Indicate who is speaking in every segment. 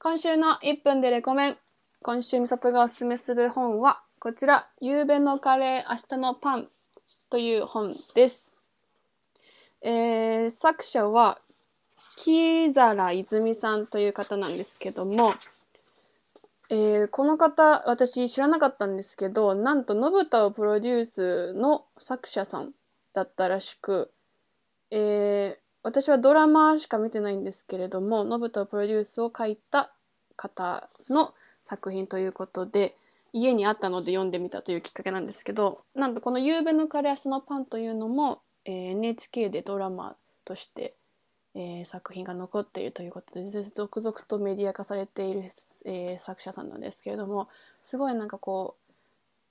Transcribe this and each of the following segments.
Speaker 1: 今週の1分でレコメン。今週美里がおすすめする本は、こちら、夕べのカレー、明日のパンという本です。えー作者は、木皿泉さんという方なんですけども、えーこの方、私知らなかったんですけど、なんと、のぶたをプロデュースの作者さんだったらしく、えー私はドラマしか見てないんですけれども、のぶたをプロデュースを書いた方の作品ということで、家にあったので読んでみたというきっかけなんですけど、なんとこの「夕べのカレー明日のパン」というのも、えー NHK でドラマとして、えー作品が残っているということで続々とメディア化されている、えー作者さんなんですけれどもすごいなんかこ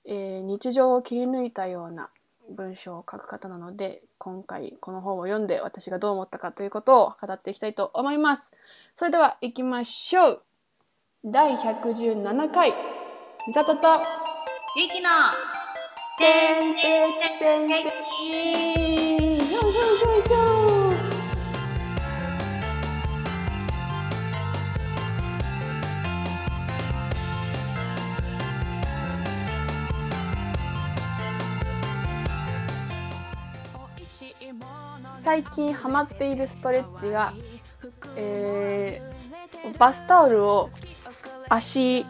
Speaker 1: う、えー日常を切り抜いたような文章を書く方なので今回この本を読んで私がどう思ったかということを語っていきたいと思います。それでは行きましょう。第117回。美里と
Speaker 2: ゆきの。
Speaker 1: 天敵戦績最近ハマっているストレッチが、えーバスタオルを足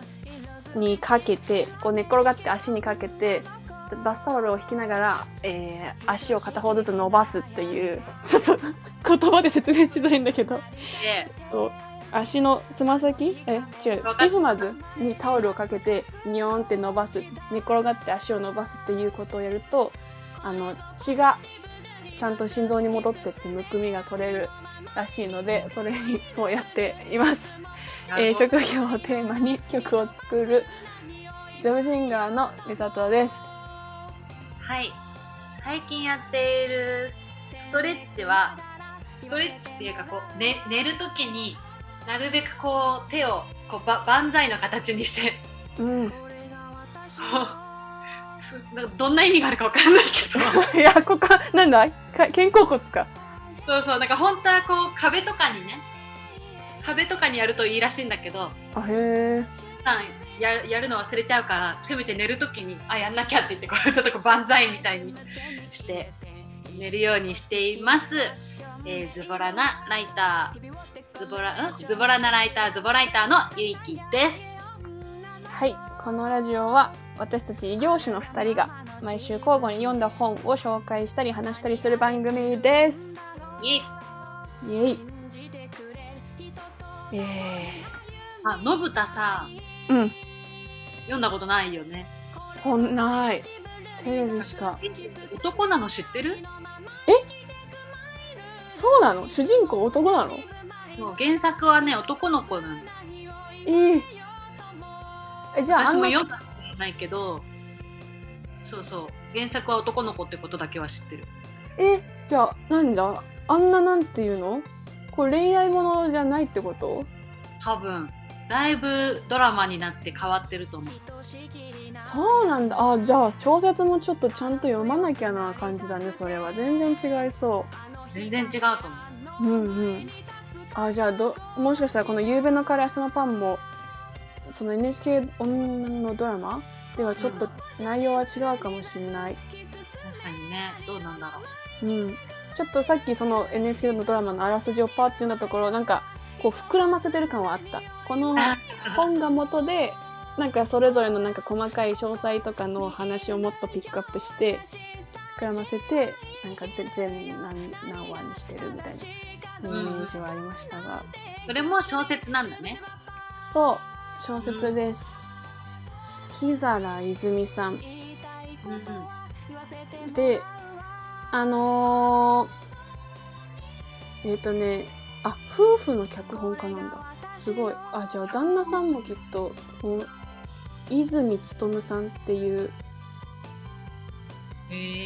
Speaker 1: にかけてこう寝っ転がって足にかけてバスタオルを引きながら、えー足を片方ずつ伸ばすっていうちょっと 言葉で説明しづらいんだけど。足のつま先？え違う。
Speaker 2: わか
Speaker 1: 土踏まずにタオルをかけてニョーンって伸ばす寝っ転がって足を伸ばすっていうことをやるとあの血がちゃんと心臓に戻ってってむくみが取れるらしいのでそれにをやっています。えー職業をテーマに曲を作るジョブシンガーの美里です。
Speaker 2: はい最近やっているストレッチはストレッチっていうかこう、ね、寝るときになるべくこう手をこうば万歳の形にして
Speaker 1: うん。
Speaker 2: すなんかどんな意味があるかわかんないけど。
Speaker 1: いや、ここ、なんだか肩甲骨か。
Speaker 2: そうそうなんか本当はこう壁とかにね壁とかにやるといいらしいんだけど
Speaker 1: あ、へえ。
Speaker 2: ややるの忘れちゃうからせめて寝るときにあやんなきゃって言ってこうちょっとこう万歳みたいにして寝るようにしています、えーズボラなライター。ズボラん？ズボラなライターズボライターのゆいきです。
Speaker 1: はい、このラジオは私たち異業種の2人が毎週交互に読んだ本を紹介したり話したりする番組です。
Speaker 2: い
Speaker 1: イ。エイ。え
Speaker 2: あのぶたさ
Speaker 1: ー、うん、
Speaker 2: 読んだことないよね。
Speaker 1: 本ない。テレビしか。
Speaker 2: 男なの知ってる？
Speaker 1: そうなの？主人公男なの？
Speaker 2: そう原作はね男の子なの。
Speaker 1: えええ、じゃあ、あ
Speaker 2: 私も読んだないけどそうそう原作は男の子ってことだけは知ってる
Speaker 1: え、じゃあ、なんだ？あんななんていうの？これ恋愛ものじゃないってこと？
Speaker 2: 多分だいぶドラマになって変わってると思う
Speaker 1: そうなんだ。あ、じゃあ小説もちょっとちゃんと読まなきゃな感じだね、それは。全然違いそ
Speaker 2: 全然違うと思う
Speaker 1: う。うんうん。あ、じゃあど、もしかしたらこの夕べのカレー明日のパンも、その NHK 女のドラマ？ではちょっと内容は違うかもしれない。
Speaker 2: 確かにね。どうなんだろう。
Speaker 1: うん。ちょっとさっきその NHK のドラマのあらすじをパーって読んだところ、なんか、こう膨らませてる感はあった。この 本が元でなんかそれぞれのなんか細かい詳細とかの話をもっとピックアップして膨らませてなんか全全何何話にしてるみたいなイメージはありましたが、
Speaker 2: それも小説なんだね。
Speaker 1: そう小説です、木皿泉さん。
Speaker 2: うん
Speaker 1: であのー、えっ、とねあ夫婦の脚本家なんだ。すごい。あじゃあ旦那さんもきっとお泉勉さんっていう。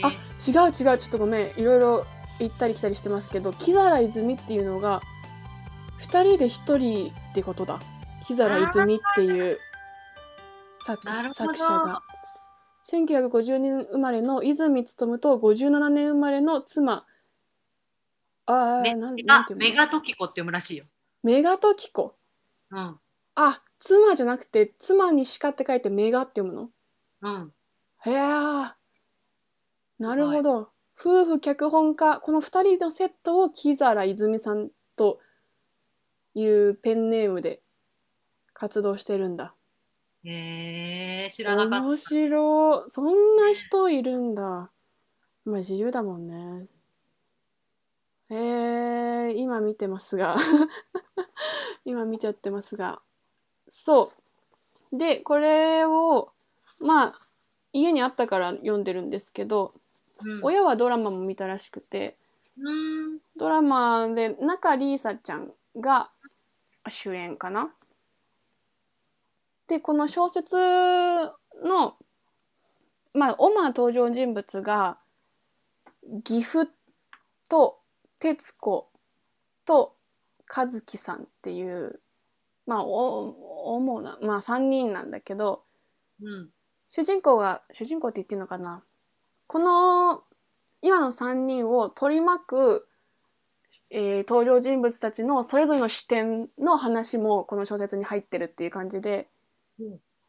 Speaker 1: あ違う違う。ちょっとごめん。いろいろ行ったり来たりしてますけど木皿泉っていうのが2人で1人ってことだ木皿泉っていう作作者が。1950年生まれの泉勉と57年生まれの妻。ああ
Speaker 2: メ
Speaker 1: なんなんていうの？
Speaker 2: メガトキコって読むらしいよ。
Speaker 1: メガトキコ？
Speaker 2: うん。
Speaker 1: あ妻じゃなくて妻にしかって書いてメガって読むの？
Speaker 2: うん。
Speaker 1: へえなるほど。夫婦脚本家この2人のセットを木皿泉さんというペンネームで活動してるんだ
Speaker 2: へえ、知らなかっ
Speaker 1: 面白いそんな人いるんだまあ自由だもんねえー、今見てますが 今見ちゃってますがそうでこれをまあ家にあったから読んでるんですけど、
Speaker 2: た。うん。
Speaker 1: 親はドラマも見たらしくて
Speaker 2: うん。
Speaker 1: ドラマで中里依紗ちゃんが主演かな。でこの小説のまあ主な登場人物が岐阜と徹子と和樹さんっていうまあお主なまあ3人なんだけど
Speaker 2: うん。
Speaker 1: 主人公が主人公って言っていいのかな？この今の3人を取り巻く、えー登場人物たちのそれぞれの視点の話もこの小説に入ってるっていう感じで、
Speaker 2: うん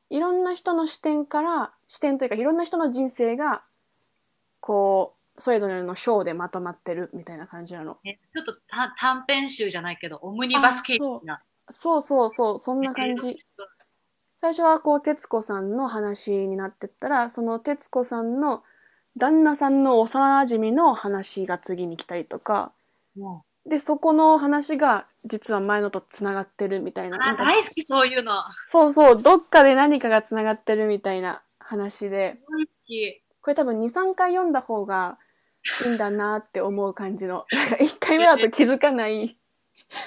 Speaker 1: いろんな人の視点から視点というかいろんな人の人生がこうそれぞれの章でまとまってるみたいな感じなの。
Speaker 2: えちょっとた短編集じゃないけど、オムニバス形式な。
Speaker 1: そうそうそうそんな感じ。最初はこう徹子さんの話になってったらその徹子さんの旦那さんの幼馴染の話が次に来たりとか
Speaker 2: も
Speaker 1: でそこの話が実は前のとつながってるみたいな
Speaker 2: うあ大好き、そういうの。
Speaker 1: そうそうどっかで何かがつながってるみたいな話で
Speaker 2: 大好き。
Speaker 1: これ多分23回読んだ方がいいんだなって思う感じの なんか1回目だと気づかない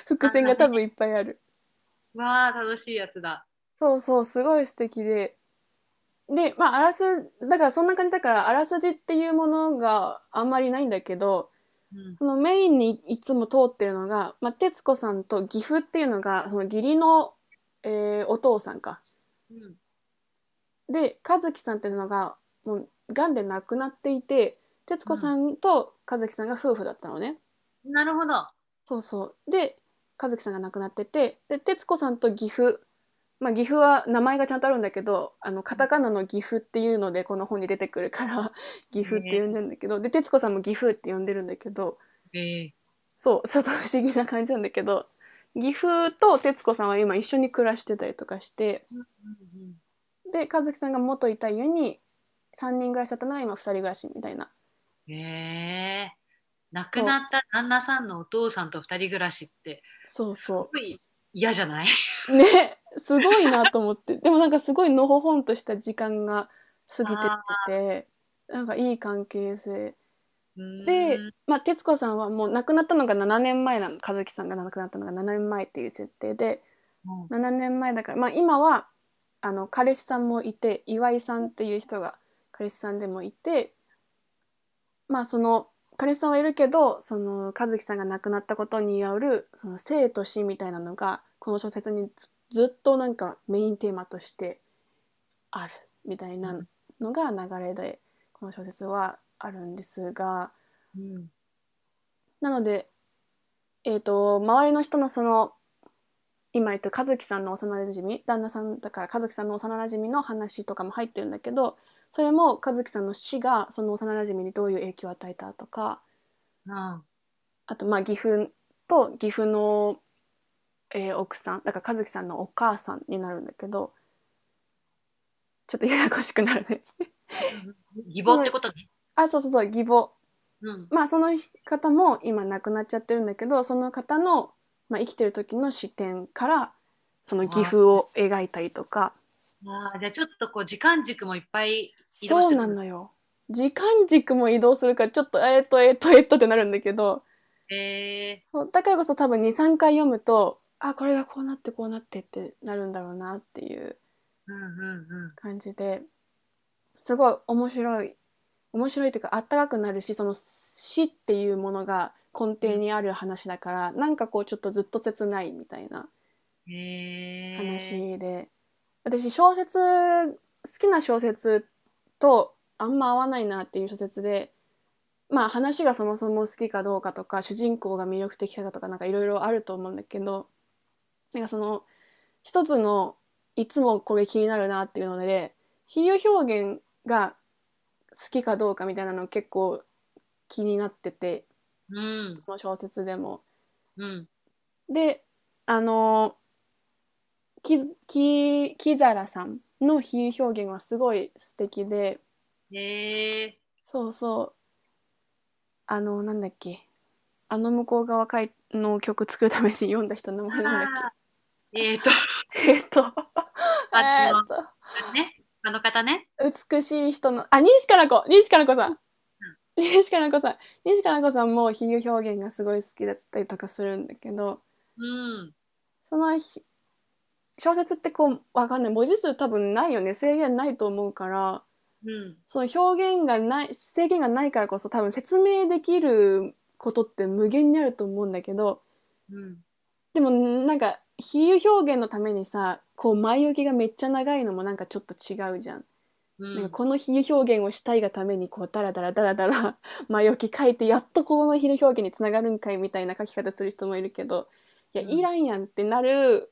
Speaker 1: 伏線が多分いっぱいある。
Speaker 2: わあ、楽しいやつだ。
Speaker 1: そうそう、すごい素敵で。で、まあ、あらす、だからそんな感じだから、あらすじっていうものがあんまりないんだけど、
Speaker 2: うん。
Speaker 1: そのメインにいつも通ってるのが、まあ、徹子さんと岐阜っていうのが、その義理の、えーお父さんか。
Speaker 2: うん。
Speaker 1: で、和樹さんっていうのが、もう、癌で亡くなっていて、徹子さんと和樹さんが夫婦だったのね。
Speaker 2: なるほど。
Speaker 1: そうそう。で、和樹さんが亡くなってて、で、徹子さんと岐阜。まあ、岐阜は名前がちゃんとあるんだけど、あの、カタカナの岐阜っていうので、この本に出てくるから、岐阜って呼んでるんだけど、で、徹子さんも岐阜って呼んでるんだけど、
Speaker 2: ええ。
Speaker 1: そう、ちょっと不思議な感じなんだけど、岐阜と徹子さんは今一緒に暮らしてたりとかして、で、和樹さんが元いた家に3人暮らしだったのが今2人暮らしみたいな。
Speaker 2: ええ。亡くなった旦那さんのお父さんと二人暮らしって、
Speaker 1: そうそ
Speaker 2: すごい嫌じゃない？
Speaker 1: う。ね、すごいなと思って。でもなんかすごいのほほんとした時間が過ぎてってて、なんかいい関係性。で、まあ、徹子さんはもう亡くなったのが7年前なの。和樹さんが亡くなったのが7年前っていう設定で、
Speaker 2: うん
Speaker 1: 7年前だから、まあ、今はあの彼氏さんもいて岩井さんっていう人が彼氏さんでもいてまあその彼氏さんはいるけどその和樹さんが亡くなったことによるその生と死みたいなのがこの小説にずずっとなんかメインテーマとしてあるみたいなのが流れでこの小説はあるんですが
Speaker 2: うん。
Speaker 1: なのでえっ、と周りの人のその今言った和樹さんの幼馴染旦那さんだから和樹さんの幼馴染の話とかも入ってるんだけどそれも和樹さんの死がその幼馴染にどういう影響を与えたとか
Speaker 2: うん
Speaker 1: あとまあ岐阜と岐阜の、えー奥さんだから和樹さんのお母さんになるんだけどちょっとややこしくなるね。
Speaker 2: 義母ってことね。
Speaker 1: あそうそうそう義母。
Speaker 2: うん。
Speaker 1: まあその方も今亡くなっちゃってるんだけどその方の、まあ、生きてる時の視点からその岐阜を描いたりとか。
Speaker 2: あーじゃあちょっとこう時間軸もいっぱい移動
Speaker 1: そう
Speaker 2: して
Speaker 1: なのよ。時間軸も移動するからちょっとえっ、とえっ、とえっ、とってなるんだけど。
Speaker 2: え
Speaker 1: そうだからこそ多分23回読むとあこれがこうなってこうなってってなるんだろうなっていう感じですごい面白い。面白いというかあったかくなるしその死っていうものが根底にある話だから、なんかこうちょっとずっと切ないみたいな話で、私小説好きな小説とあんま合わないなっていう小説でまあ話がそもそも好きかどうかとか主人公が魅力的かとかなんかいろいろあると思うんだけどなんかその一つのいつもこれ気になるなっていうので比喩表現が好きかどうかみたいなの結構気になってて
Speaker 2: うん。
Speaker 1: この小説でも。
Speaker 2: うん。
Speaker 1: であのきき木皿さんの比喩表現はすごい素敵で
Speaker 2: へえ。
Speaker 1: そうそうあのなんだっけあの向こう側かいの曲作るために読んだ人の名前なんだっ
Speaker 2: えーと、
Speaker 1: けえっと。え
Speaker 2: あの
Speaker 1: ーっと。
Speaker 2: ね、あの方ね。
Speaker 1: 美しい人のあ西加奈子。西加奈子さん。西加奈子さん。西加奈子さんも比喩表現がすごい好きだったりとかするんだけど
Speaker 2: うん。
Speaker 1: そのひ小説ってこうわかんない。文字数多分ないよね。制限ないと思うから
Speaker 2: うん。
Speaker 1: その表現がない制限がないからこそ多分説明できることって無限にあると思うんだけど
Speaker 2: うん。
Speaker 1: でもなんか比喩表現のためにさこう前置きがめっちゃ長いのもなんかちょっと違うじゃん。
Speaker 2: うん
Speaker 1: なんかこの比喩表現をしたいがためにこうダラダラダラダラ 前置き書いてやっとこの比喩表現につながるんかいみたいな書き方する人もいるけどいや
Speaker 2: うん
Speaker 1: いらんやんってなる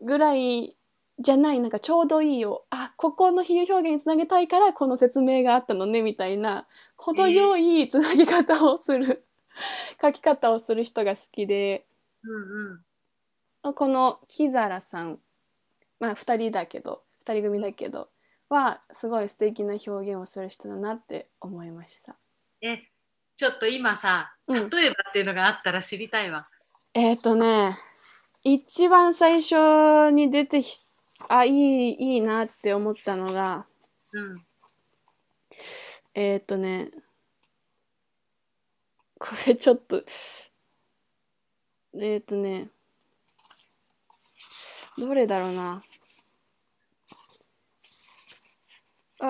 Speaker 1: ぐらいじゃないなんかちょうどいいよあここの比喩表現につなげたいからこの説明があったのねみたいな程よいつなぎ方をする書き方をする人が好きで
Speaker 2: うんうん。
Speaker 1: この木皿さんまあ2人だけど2人組だけどはすごい素敵な表現をする人だなって思いました。
Speaker 2: え、ちょっと今さ、
Speaker 1: うん
Speaker 2: 例えばっていうのがあったら知りたいわ。
Speaker 1: えっ、ー、とね一番最初に出てきあいいいいなって思ったのが
Speaker 2: うん。
Speaker 1: えっ、ー、とねこれちょっとえっ、ー、とねどれだろうなあ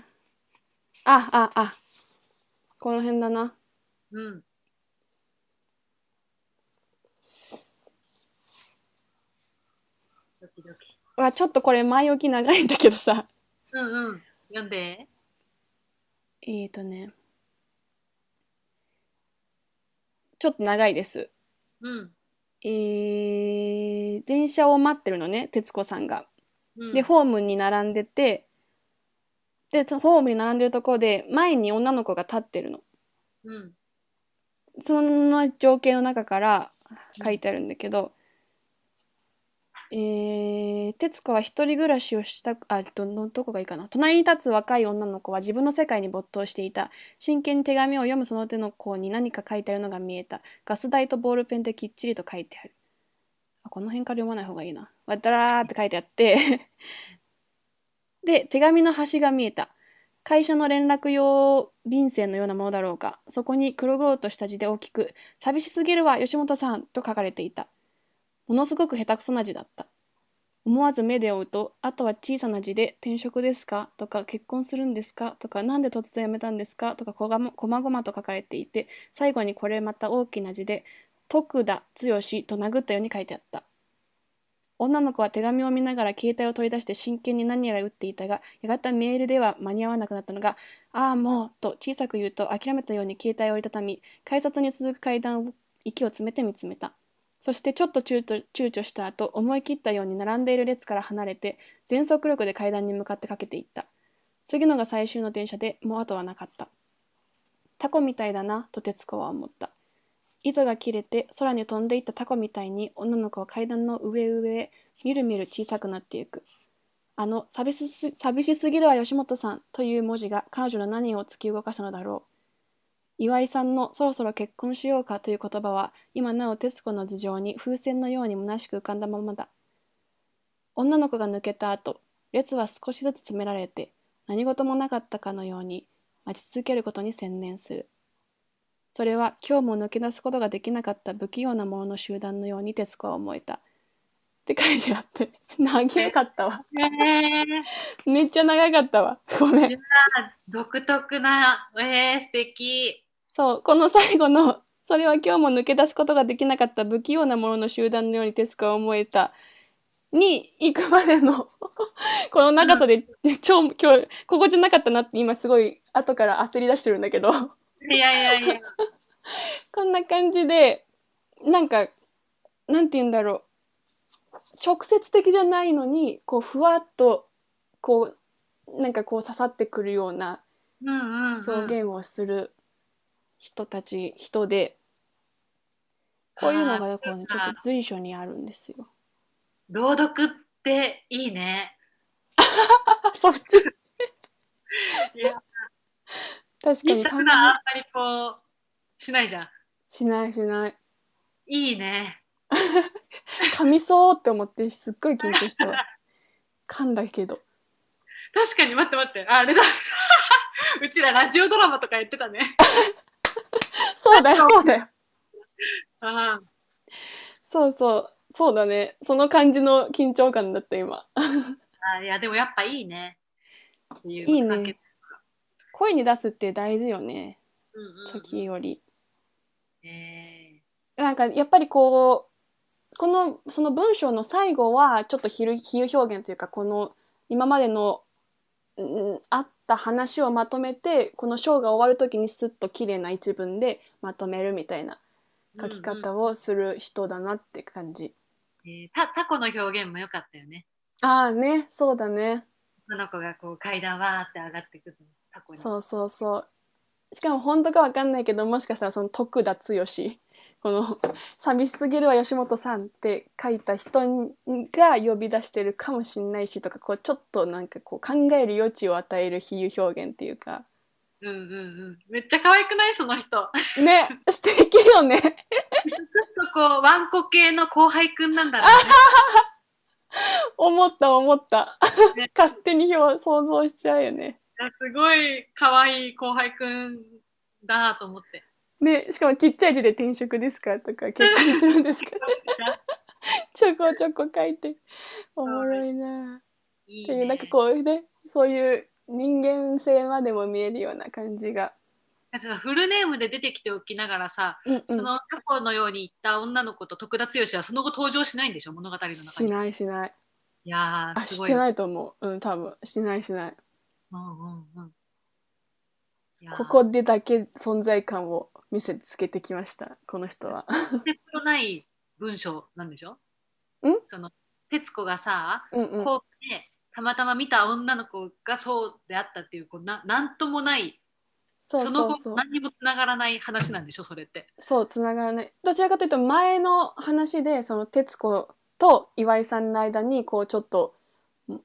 Speaker 1: ーあああこの辺だな
Speaker 2: うん。ドキドキ。
Speaker 1: わちょっとこれ前置き長いんだけどさ
Speaker 2: うんうん。読んで。
Speaker 1: えーとねちょっと長いです
Speaker 2: うん。
Speaker 1: えー、電車を待ってるのね徹子さんが。
Speaker 2: うん、
Speaker 1: でホームに並んでてでホームに並んでるところで前に女の子が立ってるの。
Speaker 2: うん。
Speaker 1: そんな情景の中から書いてあるんだけど、えー、徹子は一人暮らしをしたあどのどこがいいかな。隣に立つ若い女の子は自分の世界に没頭していた。真剣に手紙を読むその手の甲に何か書いてあるのが見えた。ガス台とボールペンできっちりと書いてある。あこの辺から読まない方がいいな。わダラーって書いてあって。で手紙の端が見えた。会社の連絡用便箋のようなものだろうか。そこに黒々とした字で大きく「寂しすぎるわ吉本さん」と書かれていた。ものすごく下手くそな字だった思わず目で追うとあとは小さな字で「転職ですか?」とか「結婚するんですか?」とか「なんで突然辞めたんですか?」とかこまごまと書かれていて最後にこれまた大きな字で「徳田剛」と殴ったように書いてあった女の子は手紙を見ながら携帯を取り出して真剣に何やら打っていたがやがてメールでは間に合わなくなったのが「ああもう」と小さく言うと諦めたように携帯を折りたたみ改札に続く階段を息を詰めて見つめたそしてちょっと躊躇躊躇した後思い切ったように並んでいる列から離れて全速力で階段に向かってかけていった。次のが最終の電車でもう後はなかった。タコみたいだなと徹子は思った。糸が切れて空に飛んでいったタコみたいに女の子は階段の上上へみるみる小さくなっていく。あの寂しす寂しすぎるわ吉本さんという文字が彼女の何を突き動かしたのだろう。岩井さんのそろそろ結婚しようかという言葉は今なお徹子の頭上に風船のように虚しく浮かんだままだ。女の子が抜けた後列は少しずつ詰められて何事もなかったかのように待ち続けることに専念する。それは今日も抜け出すことができなかった不器用な者の集団のように徹子は思えた。って書いてあって長かったわ。
Speaker 2: えー、
Speaker 1: めっちゃ長かったわ。ごめん。
Speaker 2: 独特な、えー、素敵。
Speaker 1: そう、この最後の、それは今日も抜け出すことができなかった不器用なものの集団のように徹子は思えた。に行くまでの この長さで、超今日心地なかったなって今すごい後から焦り出してるんだけど
Speaker 2: いやいやいや。
Speaker 1: こんな感じでなんかなんて言うんだろ直接的じゃないのにこうふわっとこうなんかこう刺さってくるような。表現をする人たち、人でこういうのがねこうねちょっと随所にあるんですよ。
Speaker 2: 朗読っていいね。
Speaker 1: あ そっち
Speaker 2: いや、
Speaker 1: 確かに
Speaker 2: 一あんまりこう、しないじゃん。
Speaker 1: しないしない
Speaker 2: いいね。
Speaker 1: 噛みそうって思ってすっごい緊張したわ 噛んだけど
Speaker 2: 確かに、待って待って。ああれだ。うちらラジオドラマとかやってたね。
Speaker 1: そうだよそうだよ。
Speaker 2: ああ。
Speaker 1: そうそう。そうだね。その感じの緊張感だった今。
Speaker 2: あいや、でもやっぱいいね。いう
Speaker 1: いいね。声に出すって大事よね。
Speaker 2: うんうんうん。
Speaker 1: 時より
Speaker 2: え。
Speaker 1: なんかやっぱりこうこのその文章の最後はちょっと比喩比喩表現というかこの今までの、うん、あった話をまとめてこの章が終わる時にスッと綺麗な一文でまとめるみたいな
Speaker 2: ー
Speaker 1: 書き方をする人だなって感じ。
Speaker 2: うんうんえーたタコの表現も良かったよね。
Speaker 1: ああねそうだね
Speaker 2: 女の子がこう階段わーって上がってくるタコに。
Speaker 1: そうそうそうしかも本当かわかんないけどもしかしたらその徳田剛この「寂しすぎるわ吉本さん」って書いた人が呼び出してるかもしんないしとかこうちょっとなんかこう考える余地を与える比喩表現っていうか
Speaker 2: うんうんうん。めっちゃ可愛くないその人。ちょ
Speaker 1: ね素敵よね
Speaker 2: っとこう、ワンコ系の後輩くんなんだろうね。
Speaker 1: 思った思った
Speaker 2: ね
Speaker 1: 勝手に表想像しちゃうよね
Speaker 2: いやすごい可愛い後輩くんだなと思って。
Speaker 1: ねしかもちっちゃい字で転職ですかとか結婚するんですか。ちょこちょこ書いて。おもろいな。い
Speaker 2: い
Speaker 1: っていう
Speaker 2: ね
Speaker 1: なんかこうねそういう人間性までも見えるような感じが、
Speaker 2: フルネームで出てきておきながらさ、
Speaker 1: うんうん、
Speaker 2: そのタコのように言った女の子と徳田剛はその後登場しないんでしょ物語の中に。
Speaker 1: しないしない。
Speaker 2: いやすごい。
Speaker 1: してないと思う。うん多分。しないしない。
Speaker 2: うんうんうん。い
Speaker 1: ここでだけ存在感を見せつけてきましたこの人は。
Speaker 2: 鉄のない文章なんでしょ？
Speaker 1: ん？
Speaker 2: その徹子がさ、
Speaker 1: うんうん。
Speaker 2: こうねたまたま見た女の子がそうであったっていうこうななんともない
Speaker 1: そう
Speaker 2: その後
Speaker 1: そう。そう
Speaker 2: 何にもつながらない話なんでしょ？それって。
Speaker 1: そうつながらない。どちらかというと前の話でその徹子と岩井さんの間にこうちょっとん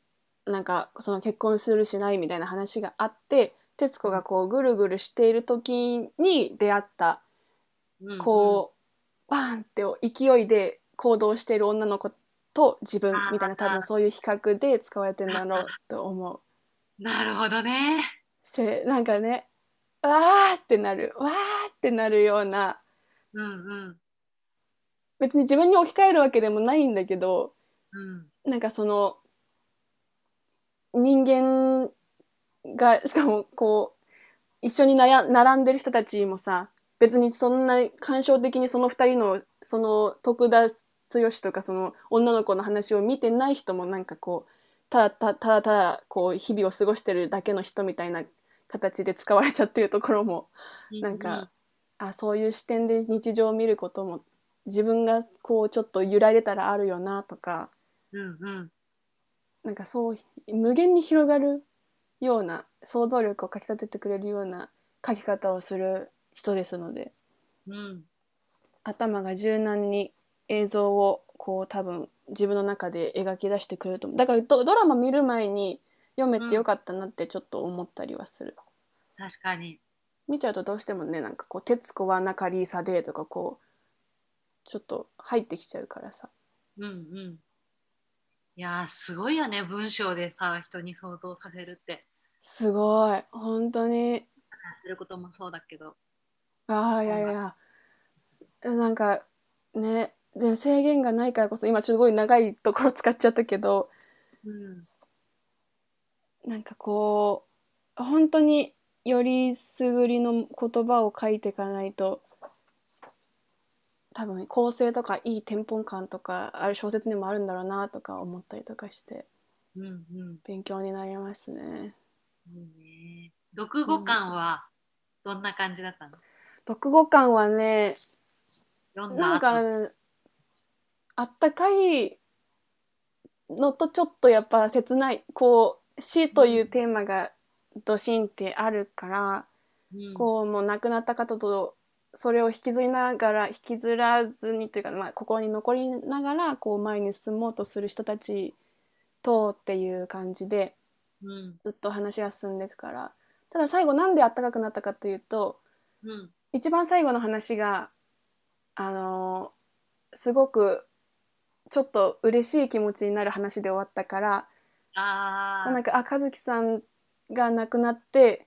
Speaker 1: なんかその結婚するしないみたいな話があって徹子がこうぐるぐるしている時に出会った
Speaker 2: うんうん。
Speaker 1: こう、バーンって勢いで行動している女の子と自分みたいな多分そういう比較で使われてるんだろうと思う。
Speaker 2: なるほどね。
Speaker 1: せなんかねわーってなるわーってなるような。
Speaker 2: うんうん。
Speaker 1: 別に自分に置き換えるわけでもないんだけど
Speaker 2: うん。
Speaker 1: なんかその人間がしかもこう一緒になや並んでる人たちもさ別にそんな感傷的にその二人のその徳田剛とかその女の子の話を見てない人もなんかこうただただただただこう日々を過ごしてるだけの人みたいな形で使われちゃってるところもなんか、あそういう視点で日常を見ることも自分がこうちょっと揺らいでたらあるよなとか
Speaker 2: うんうん。
Speaker 1: なんかそう無限に広がるような想像力をかきたててくれるような書き方をする人ですので。
Speaker 2: うん。
Speaker 1: 頭が柔軟に映像をこう多分自分の中で描き出してくれると思う。だからドドラマ見る前に読めてよかったなってちょっと思ったりはする、
Speaker 2: 確かに。
Speaker 1: 見ちゃうとどうしてもねなんかこう「徹子は仲リーサで」とかこうちょっと入ってきちゃうからさ。
Speaker 2: うんうん。いやーすごいよね文章でさ人に想像させるって。
Speaker 1: すごい。本当に。
Speaker 2: やってることもそうだけど。
Speaker 1: ああいやいや。な。んかねで制限がないからこそ今すごい長いところ使っちゃったけど
Speaker 2: うん。
Speaker 1: なんかこう本当によりすぐりの言葉を書いていかないと多分構成とかいいテンポ感とかある小説にもあるんだろうなとか思ったりとかして
Speaker 2: うんうん。
Speaker 1: 勉強になりますね。
Speaker 2: いいね。読後感はどんな感じだったの？
Speaker 1: 読後感はね
Speaker 2: 読ん
Speaker 1: なんかあったかいのとちょっとやっぱ切ないこう死というテーマがドシンってあるから、
Speaker 2: うん
Speaker 1: こうもう亡くなった方とそれを引きずりながら引きずらずにというか、まあ、心に残りながらこう前に進もうとする人たちとっていう感じで
Speaker 2: うん。
Speaker 1: ずっと話が進んでいくから。ただ最後なんであったかくなったかというと
Speaker 2: うん。
Speaker 1: 一番最後の話があのーすごくちょっと嬉しい気持ちになる話で終わったから
Speaker 2: あー。
Speaker 1: なんかあ和樹さんが亡くなって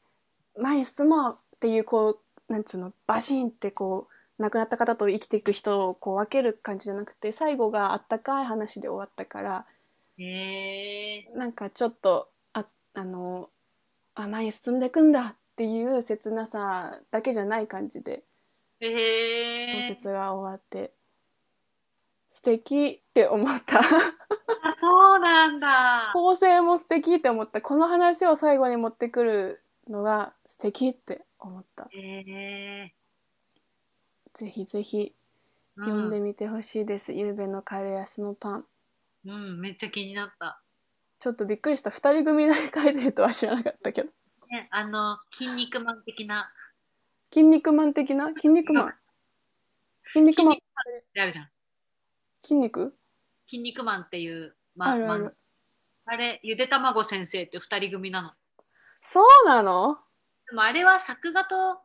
Speaker 1: 前に進もうっていうこうなんつうのバシンってこう亡くなった方と生きていく人をこう分ける感じじゃなくて最後があったかい話で終わったから
Speaker 2: へえ
Speaker 1: なんかちょっとああのあ前に進んでいくんだっていう切なさだけじゃない感じで小説が終わって素敵って思った。
Speaker 2: あそうなんだ。
Speaker 1: 構成も素敵って思った。この話を最後に持ってくるのが素敵って思った。
Speaker 2: へえ
Speaker 1: ぜひぜひ読んでみてほしいです、ゆうべのカレー足のパン。
Speaker 2: うん、うん、めっちゃ気になった。
Speaker 1: ちょっとびっくりした。2人組で書いてるとは知らなかったけど。
Speaker 2: ねあの筋肉マン的な。
Speaker 1: 筋肉マン的な？筋肉マン？筋肉マン。
Speaker 2: あるじゃん。
Speaker 1: 筋肉？
Speaker 2: 筋肉マンっていうまま
Speaker 1: あるある。
Speaker 2: あれゆでたまご先生って二人組なの。
Speaker 1: そうなの？
Speaker 2: でもあれは作画と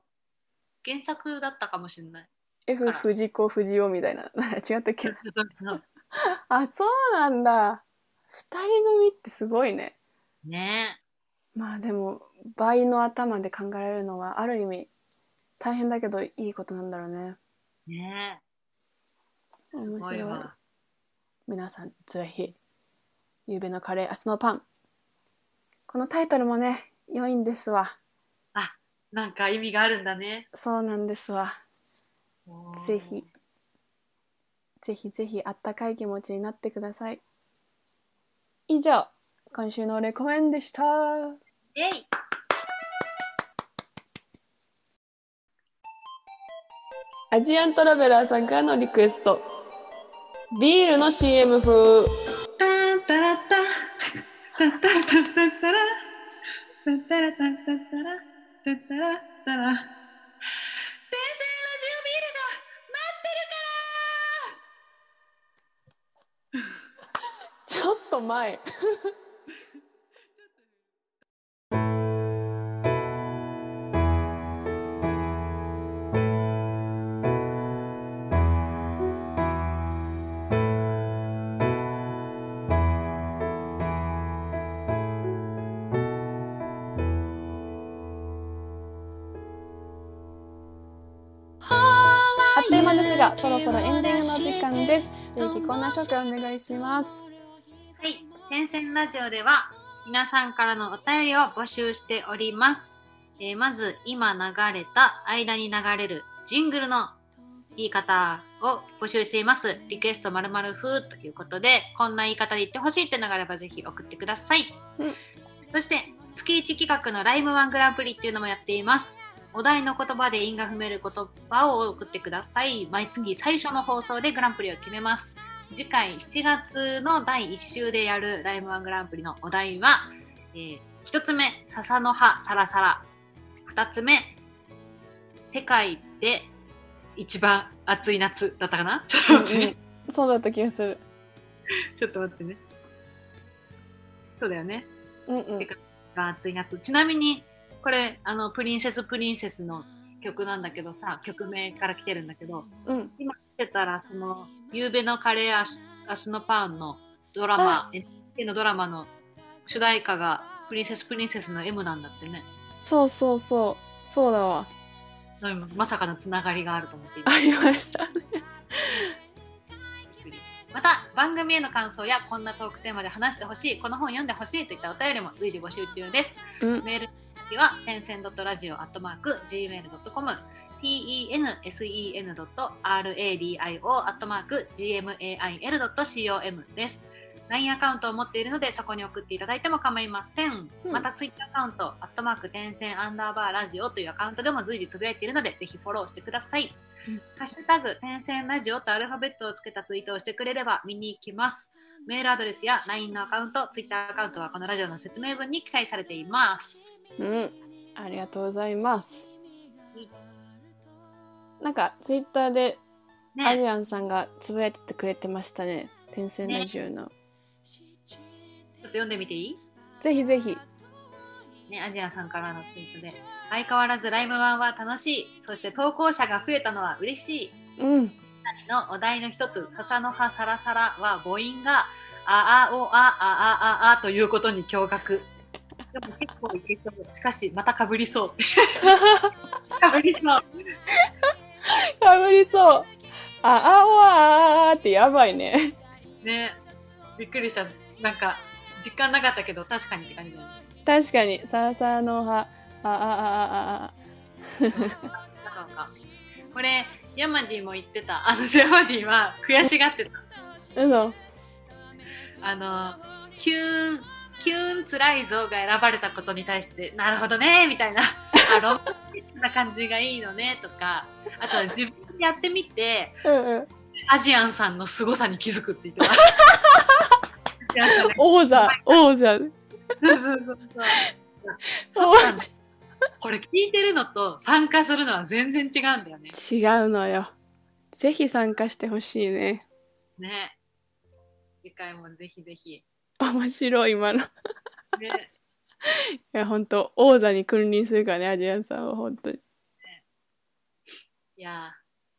Speaker 2: 原作だったかもしれない。
Speaker 1: F 藤子不二雄みたいな。違ったっけ？あそうなんだ。2人組ってすごいね。
Speaker 2: ね。
Speaker 1: まあでも倍の頭で考えられるのはある意味大変だけどいいことなんだろうね。
Speaker 2: えね。
Speaker 1: 面白い。皆さんぜひ「ゆうべのカレー明日のパン」このタイトルもね良いんですわ
Speaker 2: なんか意味があるんだね。
Speaker 1: そうなんですわ。ぜひ。ぜひぜひあったかい気持ちになってください。以上今週のレコメンでした。
Speaker 2: イエイ。
Speaker 1: アジアントラベラーさんからのリクエスト。ビールの CM 風。
Speaker 2: タラッタ。タンタラタ。ンタンタラタ。ンタラタ。ンタンタラタンタラタラ電線ラジオビールが待ってるから。
Speaker 1: ちょっと前。そろそろエンディングの時間です。ゆうきコーナー紹介お願いします。
Speaker 2: はい、天線ラジオでは皆さんからのお便りを募集しております。えーまず今流れた間に流れるジングルの言い方を募集しています。リクエストまるまる風ということで、こんな言い方で言ってほしいってのがあればぜひ送ってください。
Speaker 1: うん
Speaker 2: そして月1企画のライムワングランプリっていうのもやっています。お題の言葉で因が踏める言葉を送ってください。毎月最初の放送でグランプリを決めます。次回7月の第1週でやるライムワングランプリのお題は、えー1つ目、笹の葉サラサラ。2つ目、世界で一番暑い夏だったかな？ちょっと待ってね。
Speaker 1: うんそうだった気がする。
Speaker 2: ちょっと待ってね。そうだよね。
Speaker 1: うんうん。
Speaker 2: が暑い夏。ちなみに、これ、あの、プリンセスプリンセスの曲なんだけどさ、曲名から来てるんだけど、
Speaker 1: うん。
Speaker 2: 今来てたら、その、ゆうべのカレーアシアスのパンのドラマ、NHK のドラマの主題歌が、プリンセスプリンセスの M なんだってね。
Speaker 1: そうそうそう。そうだわ。
Speaker 2: 今まさかのつながりがあると思ってい
Speaker 1: ありました。
Speaker 2: また番組への感想やこんなトークテーマで話してほしいこの本読んでほしいといったお便りも随時募集中です
Speaker 1: うん。
Speaker 2: メール先は点線 .radio.gmail.com ten.sen.radio.gmail.com です。LINE アカウントを持っているので、そこに送っていただいても構いません。
Speaker 1: うん
Speaker 2: また、Twitter アカウント、アットマーク、点線アンダーバーラジオというアカウントでも随時つぶやいているので、ぜひフォローしてください。
Speaker 1: うん
Speaker 2: ハッシュタグ、点線ラジオとアルファベットをつけたツイートをしてくれれば見に行きます。メールアドレスや LINE のアカウント、Twitter アカウントはこのラジオの説明文に記載されています。
Speaker 1: うん。ありがとうございます
Speaker 2: はい。
Speaker 1: なんか、ツイッターでアジ
Speaker 2: ね、
Speaker 1: アンさんがつぶやいててくれてましたね。天線ラジオの。
Speaker 2: ちょっと読んでみていい？
Speaker 1: ぜひぜひ。
Speaker 2: ね、アジアさんからのツイートで。相変わらずライムワンは楽しい。そして投稿者が増えたのは嬉しい。
Speaker 1: うん。
Speaker 2: のお題の一つ、笹の葉サラサラは母音がああおあああああということに驚愕。でも結構いけそう。しかし、またかぶりそう。かぶりそう。
Speaker 1: かぶりそう。ああわーってやばいね。
Speaker 2: ね。びっくりした。なんか、実感なかったけど、確かにって感じだよね。
Speaker 1: 確かに、ささの葉、あああああ
Speaker 2: なんかこれ、ヤマディも言ってた。あの、ヤマディは悔しがってた。
Speaker 1: あ。嘘。
Speaker 2: あの、キューン、キューンつらいぞが選ばれたことに対して、なるほどね、みたいな、あロマンティックな感じがいいのね、とか、あとは自分でやってみて、
Speaker 1: うんうん。
Speaker 2: アジアンさんの凄さに気づくって言ってた。
Speaker 1: 王座、王座。
Speaker 2: そうそうそうそう。そう これ聞いてるのと参加するのは全然違うんだよね。
Speaker 1: 違うのよ。ぜひ参加してほしいね。
Speaker 2: ね。次回もぜひぜひ。
Speaker 1: 面白い、今の。い
Speaker 2: ね。
Speaker 1: や、ほんと、王座に君臨するからね、アジアンさんは、本当に。
Speaker 2: いや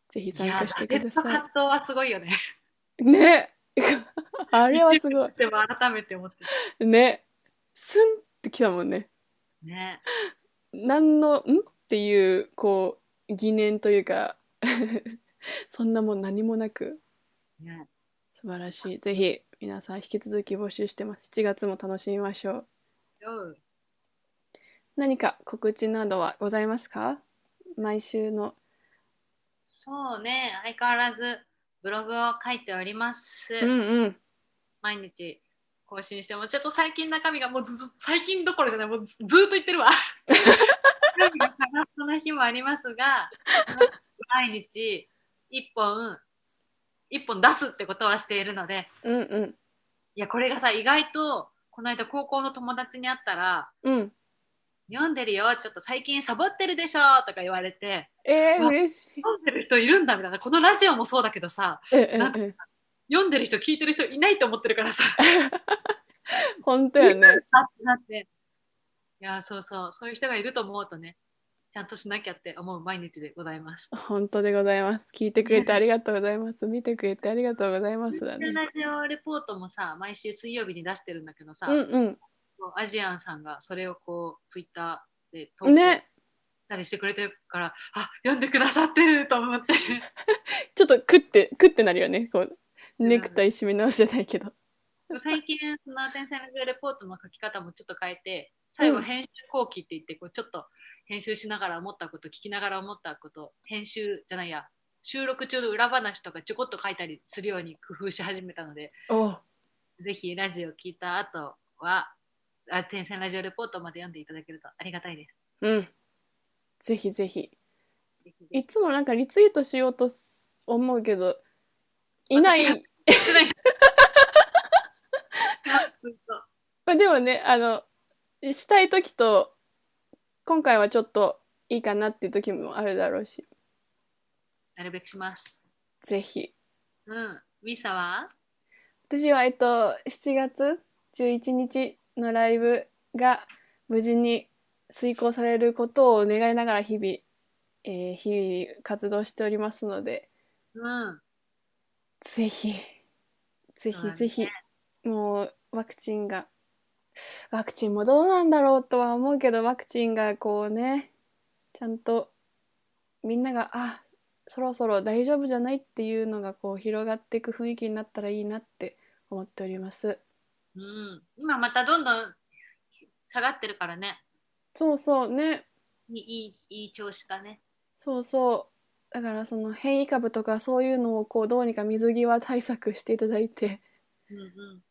Speaker 1: ぜひ参加してくだ
Speaker 2: ー、葛
Speaker 1: さ
Speaker 2: 藤はすごいよね。
Speaker 1: い。ね あれはすごい。
Speaker 2: でも改めて思ってる。
Speaker 1: ねスンってきたもんね。
Speaker 2: ね。
Speaker 1: 何の、ん？っていう、こう、疑念というか、そんなもん何もなく、
Speaker 2: ね。
Speaker 1: 素晴らしい。ぜひ、皆さん引き続き募集してます。7月も楽しみましょう。
Speaker 2: うん
Speaker 1: 何か告知などはございますか？毎週の。
Speaker 2: そうね、相変わらずブログを書いております。
Speaker 1: うんうん。
Speaker 2: 毎日更新しても、ちょっと最近中身がもう最近どころじゃない、もうずっと言ってるわ。中身が空っぽな日もありますが、毎日1本、一本出すってことはしているので、
Speaker 1: うんうん。
Speaker 2: いや、これがさ、意外と、この間高校の友達に会ったら、
Speaker 1: うん。
Speaker 2: 読んでるよ、ちょっと最近サボってるでしょとか言われて、
Speaker 1: えー、嬉しい。
Speaker 2: 読んでる人いるんだみたいな、このラジオもそうだけどさ、
Speaker 1: うんうんうん。
Speaker 2: 読んでる人聞いてる人いないと思ってるからさ
Speaker 1: 本当やね。
Speaker 2: なっていやそうそうそういう人がいると思うとねちゃんとしなきゃって思う毎日でございます。
Speaker 1: 本当でございます。聞いてくれてありがとうございます。見てくれてありがとうございますだね。
Speaker 2: ラジオレポートもさ毎週水曜日に出してるんだけどさ、
Speaker 1: うんうん。
Speaker 2: アジアンさんがそれをこうツイッターで投稿
Speaker 1: ね。
Speaker 2: したりしてくれてるから、あ読んでくださってると思って
Speaker 1: ちょっと食って、食ってなるよね。こう、ネクタイ締め直しじゃないけど。
Speaker 2: 最近その天才ラジオレポートの書き方もちょっと変えて最後
Speaker 1: うん
Speaker 2: 編集後期って言ってこうちょっと編集しながら思ったこと聞きながら思ったこと編集じゃないや収録中の裏話とかちょこっと書いたりするように工夫し始めたのでぜひラジオ聞いた後はあ天才ラジオレポートまで読んでいただけるとありがたいです。
Speaker 1: うん。ぜひぜひ。いつもなんかリツイートしようとす思うけど、いない。まあでもね、あの、したい時と、今回はちょっといいかなっていう時もあるだろうし、
Speaker 2: なるべくします。
Speaker 1: ぜひ。
Speaker 2: うん。ミサは？
Speaker 1: 私は、えっと、7月11日のライブが無事に遂行されることを願いながら日々、えー日々活動しておりますので、
Speaker 2: うん。
Speaker 1: ぜひ、ぜひぜひ、もうワクチンが、ワクチンもどうなんだろうとは思うけど、ワクチンがこうね、ちゃんとみんなが、あ、そろそろ大丈夫じゃないっていうのがこう広がっていく雰囲気になったらいいなって思っております。
Speaker 2: うん。今またどんどん下がってるからね。
Speaker 1: そうそうね、
Speaker 2: いい、いい調子だね。
Speaker 1: そうそう。だからその変異株とかそういうのをこうどうにか水際対策していただいて、
Speaker 2: うんうん。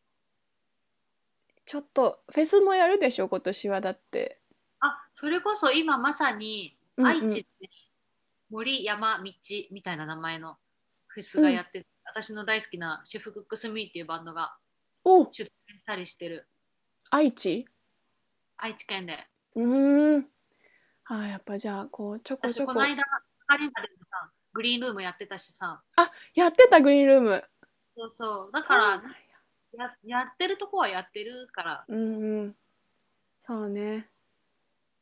Speaker 1: ちょっとフェスもやるでしょ、今年はだって。
Speaker 2: あ、それこそ今まさに
Speaker 1: うんうん。
Speaker 2: 愛知で森山道みたいな名前のフェスがやって、私の大好きなシェフクックスミーっていうバンドが
Speaker 1: お！
Speaker 2: 出店したりしてる。
Speaker 1: 愛知？
Speaker 2: 愛知県で。
Speaker 1: うーん。あーやっぱじゃあこうちょこ
Speaker 2: 私
Speaker 1: ちょこ。
Speaker 2: この間アリーナでもさグリーンルームやってたしさ。
Speaker 1: やってたグリーンルーム。
Speaker 2: そうそう。だから
Speaker 1: や。
Speaker 2: ややってるとこはやってるから。
Speaker 1: うんうん。そうね。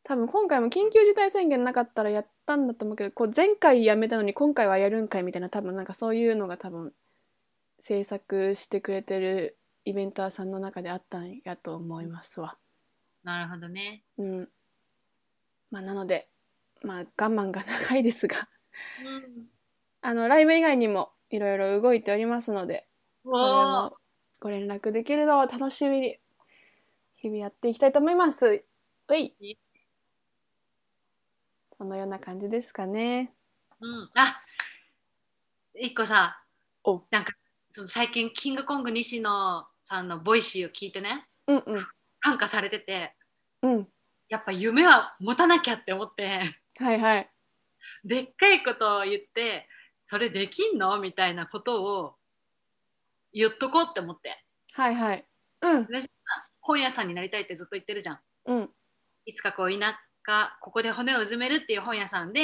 Speaker 1: 多分今回も緊急事態宣言なかったらやったんだと思うけどこう前回やめたのに今回はやるんかいみたいな多分なんかそういうのが多分制作してくれてるイベンターさんの中であったんやと思いますわ。
Speaker 2: なるほどね。
Speaker 1: うん。まあなのでまあ我慢が長いですが。
Speaker 2: うん
Speaker 1: あのライブ以外にもいろいろ動いておりますのでそれ
Speaker 2: お
Speaker 1: もご連絡できるのを楽しみに日々やっていきたいと思います。ういそのような感じですかね。
Speaker 2: うん、あ一個さ
Speaker 1: お
Speaker 2: なんかちょっと最近キングコング西野さんの Voicy を聞いてね
Speaker 1: うんうん
Speaker 2: 感化されてて
Speaker 1: うん。
Speaker 2: やっぱ夢は持たなきゃって思って
Speaker 1: はいはい。
Speaker 2: でっかいことを言ってそれできんの？みたいなことを言っとこうって思って。
Speaker 1: はいはい。うん。
Speaker 2: 本屋さんになりたいってずっと言ってるじゃん。
Speaker 1: うん。
Speaker 2: いつかこう田舎ここで骨をうずめるっていう本屋さんで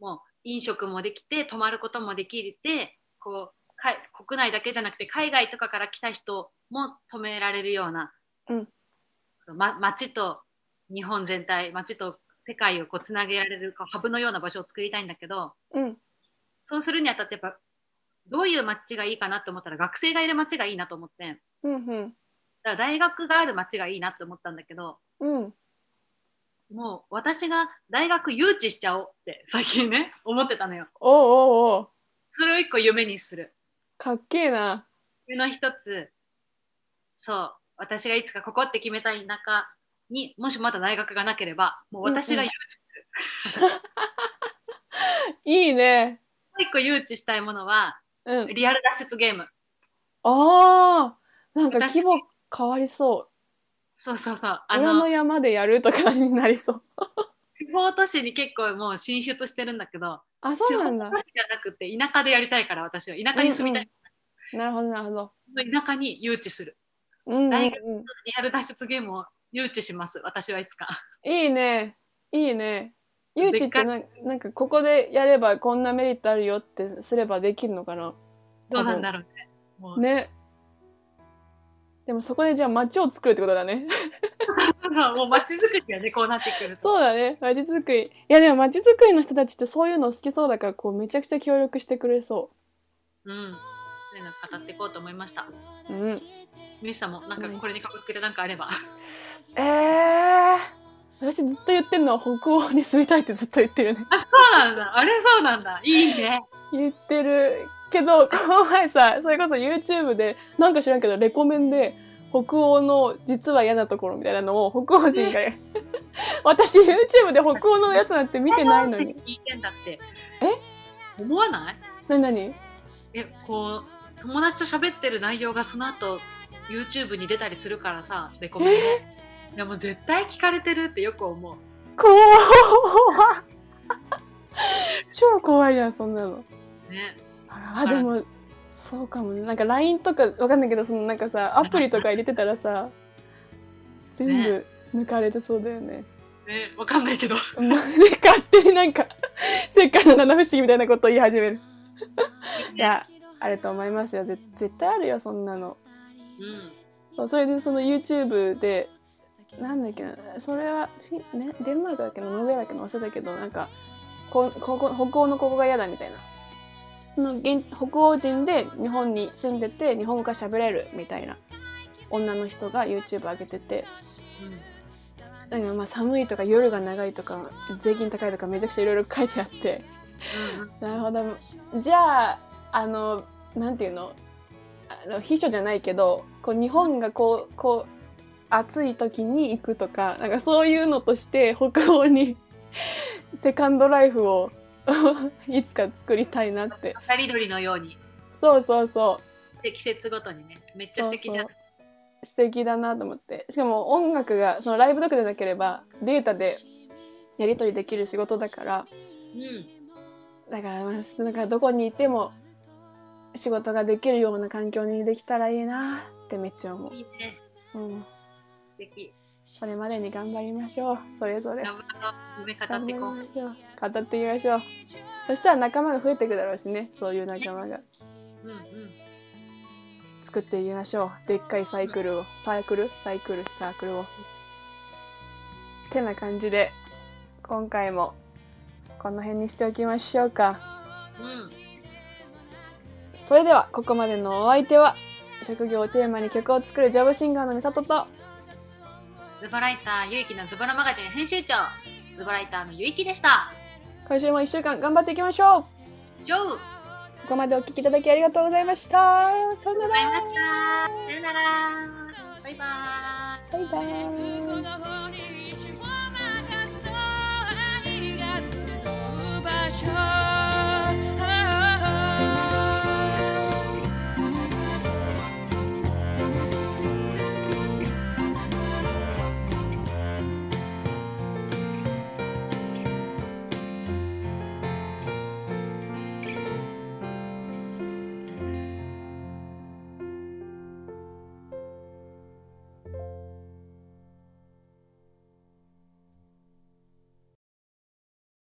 Speaker 2: もう飲食もできて泊まることもできてこう国内だけじゃなくて海外とかから来た人も泊められるような、
Speaker 1: うん。
Speaker 2: ま、街と日本全体街と世界をこうつなげられるハブのような場所を作りたいんだけど
Speaker 1: うん。
Speaker 2: そうするにあたってやっぱどういう街がいいかなって思ったら学生がいる街がいいなと思って
Speaker 1: うんうん。
Speaker 2: だから大学がある街がいいなって思ったんだけど
Speaker 1: うん。
Speaker 2: もう私が大学誘致しちゃおうって最近ね思ってたのよ。
Speaker 1: おうおうおう。
Speaker 2: それを一個夢にする。
Speaker 1: かっけえな。
Speaker 2: 夢の一つ、そう、私がいつかここって決めたい田舎にもしまだ大学がなければ、もう私が
Speaker 1: うん
Speaker 2: 誘致、
Speaker 1: いいね。
Speaker 2: もう一個誘致したいものは、
Speaker 1: うん。
Speaker 2: リアル脱出ゲーム。
Speaker 1: ああ、なんか
Speaker 2: 私
Speaker 1: 規模変わりそう。
Speaker 2: そうそうそう。あ
Speaker 1: 裏の
Speaker 2: の、
Speaker 1: 山でやるとかになりそう。
Speaker 2: 地方都市に結構もう進出してるんだけど、
Speaker 1: あ、そ
Speaker 2: 地方
Speaker 1: うなんだ
Speaker 2: 都。市じゃなくて田舎でやりたいから私は。田舎に住みたい。
Speaker 1: なるほど、なるほど。
Speaker 2: 田舎に誘致する。
Speaker 1: うんうんうん、
Speaker 2: 大学リアル脱出ゲームを誘致します。私はいつか。
Speaker 1: いいね。いいね。誘致っ
Speaker 2: てか
Speaker 1: なんなんかここでやればこんなメリットあるよってすればできるのかな？
Speaker 2: どうなんだろうね。
Speaker 1: ね。でもそこでじゃあ街を作るってことだね。
Speaker 2: そうもう街づくりがね、こうなってくると。
Speaker 1: そうだね。街づくり。いやでも街づくりの人たちってそういうの好きそうだからこうめちゃくちゃ協力してくれそ
Speaker 2: うん。そういうの語っていこうと思いました。
Speaker 1: う。うん。
Speaker 2: ミスさんもなんかこれにかこつけてなんかあれば。
Speaker 1: えー。私ずっと言ってるのは北欧に住みたいってずっと言ってるね。
Speaker 2: あ、そうなんだ。あれそうなんだ。いいね。
Speaker 1: 言ってるけど、この前さ、それこそ YouTube で、なんか知らんけど、レコメンで、北欧の実は嫌なところみたいなのを北欧人が、私 YouTube で北欧のやつなんて見てないのに。
Speaker 2: 聞いてんだって。
Speaker 1: え？
Speaker 2: 思わない？
Speaker 1: なになに
Speaker 2: え、こう、友達と喋ってる内容がその後、YouTube に出たりするからさ、レコメンで。いやもう絶対聞かれてるってよく思う。
Speaker 1: 怖い超怖いじゃん、そんなの。
Speaker 2: ね。
Speaker 1: あ、でも、そうかもね。なんか LINE とかわかんないけど、そのなんかさ、アプリとか入れてたらさ、全部抜かれてそうだよね。
Speaker 2: ね、わかんないけど。
Speaker 1: 勝手になんか、世界の七不思議みたいなことを言い始める。いや、あると思いますよ。ぜ絶対あるよ、そんなの。
Speaker 2: うん。
Speaker 1: それでその YouTube で、なんだっけな、それはフィ、ね、デンマークだっけな、ノルウェーだっけな、忘れたけど、なんか、こここ北欧のここが嫌だみたいな。北欧人で日本に住んでて、日本語が喋れるみたいな女の人が YouTube 上げてて、だからまあ寒いとか夜が長いとか税金高いとかめちゃくちゃいろいろ書いてあって
Speaker 2: うん。うん。
Speaker 1: なるほどじゃああのなんていうの？あの秘書じゃないけどこう日本がこうこう暑い時に行くとかなんかそういうのとして北欧に セカンドライフを いつか作りたいなって。
Speaker 2: 渡り鳥のように、
Speaker 1: そうそうそう。
Speaker 2: 季節ごとにね、めっちゃ素敵じゃん。
Speaker 1: 素敵だなと思って。しかも音楽がそのライブだけでなければデータでやり取りできる仕事だから。
Speaker 2: うん。
Speaker 1: だからまあなんかどこにいても仕事ができるような環境にできたらいいなってめっちゃ思
Speaker 2: いいね。
Speaker 1: う。うん。
Speaker 2: 素敵。
Speaker 1: それまでに頑張りましょう。それぞれ。
Speaker 2: 頑張ろう。夢語っていこう。
Speaker 1: 語っていきましょう。そしたら仲間が増えていくだろうしね。そういう仲間が。
Speaker 2: うんうん。
Speaker 1: 作っていきましょう。でっかいサイクルを。サイクル？サイクル？サークルを。てな感じで、今回もこの辺にしておきましょうか。
Speaker 2: うん。
Speaker 1: それではここまでのお相手は職業をテーマに曲を作るジャブシンガーの美里と
Speaker 2: ズボライターゆいきのズボラマガジン編集長ズボライターのゆいきでした。
Speaker 1: 今週も1週間頑張っていきましょう。
Speaker 2: しょう
Speaker 1: ここまでお聞きいただきありがとうございました。さよなら。
Speaker 2: さよなら。バイバイ。
Speaker 1: バイバイ Show.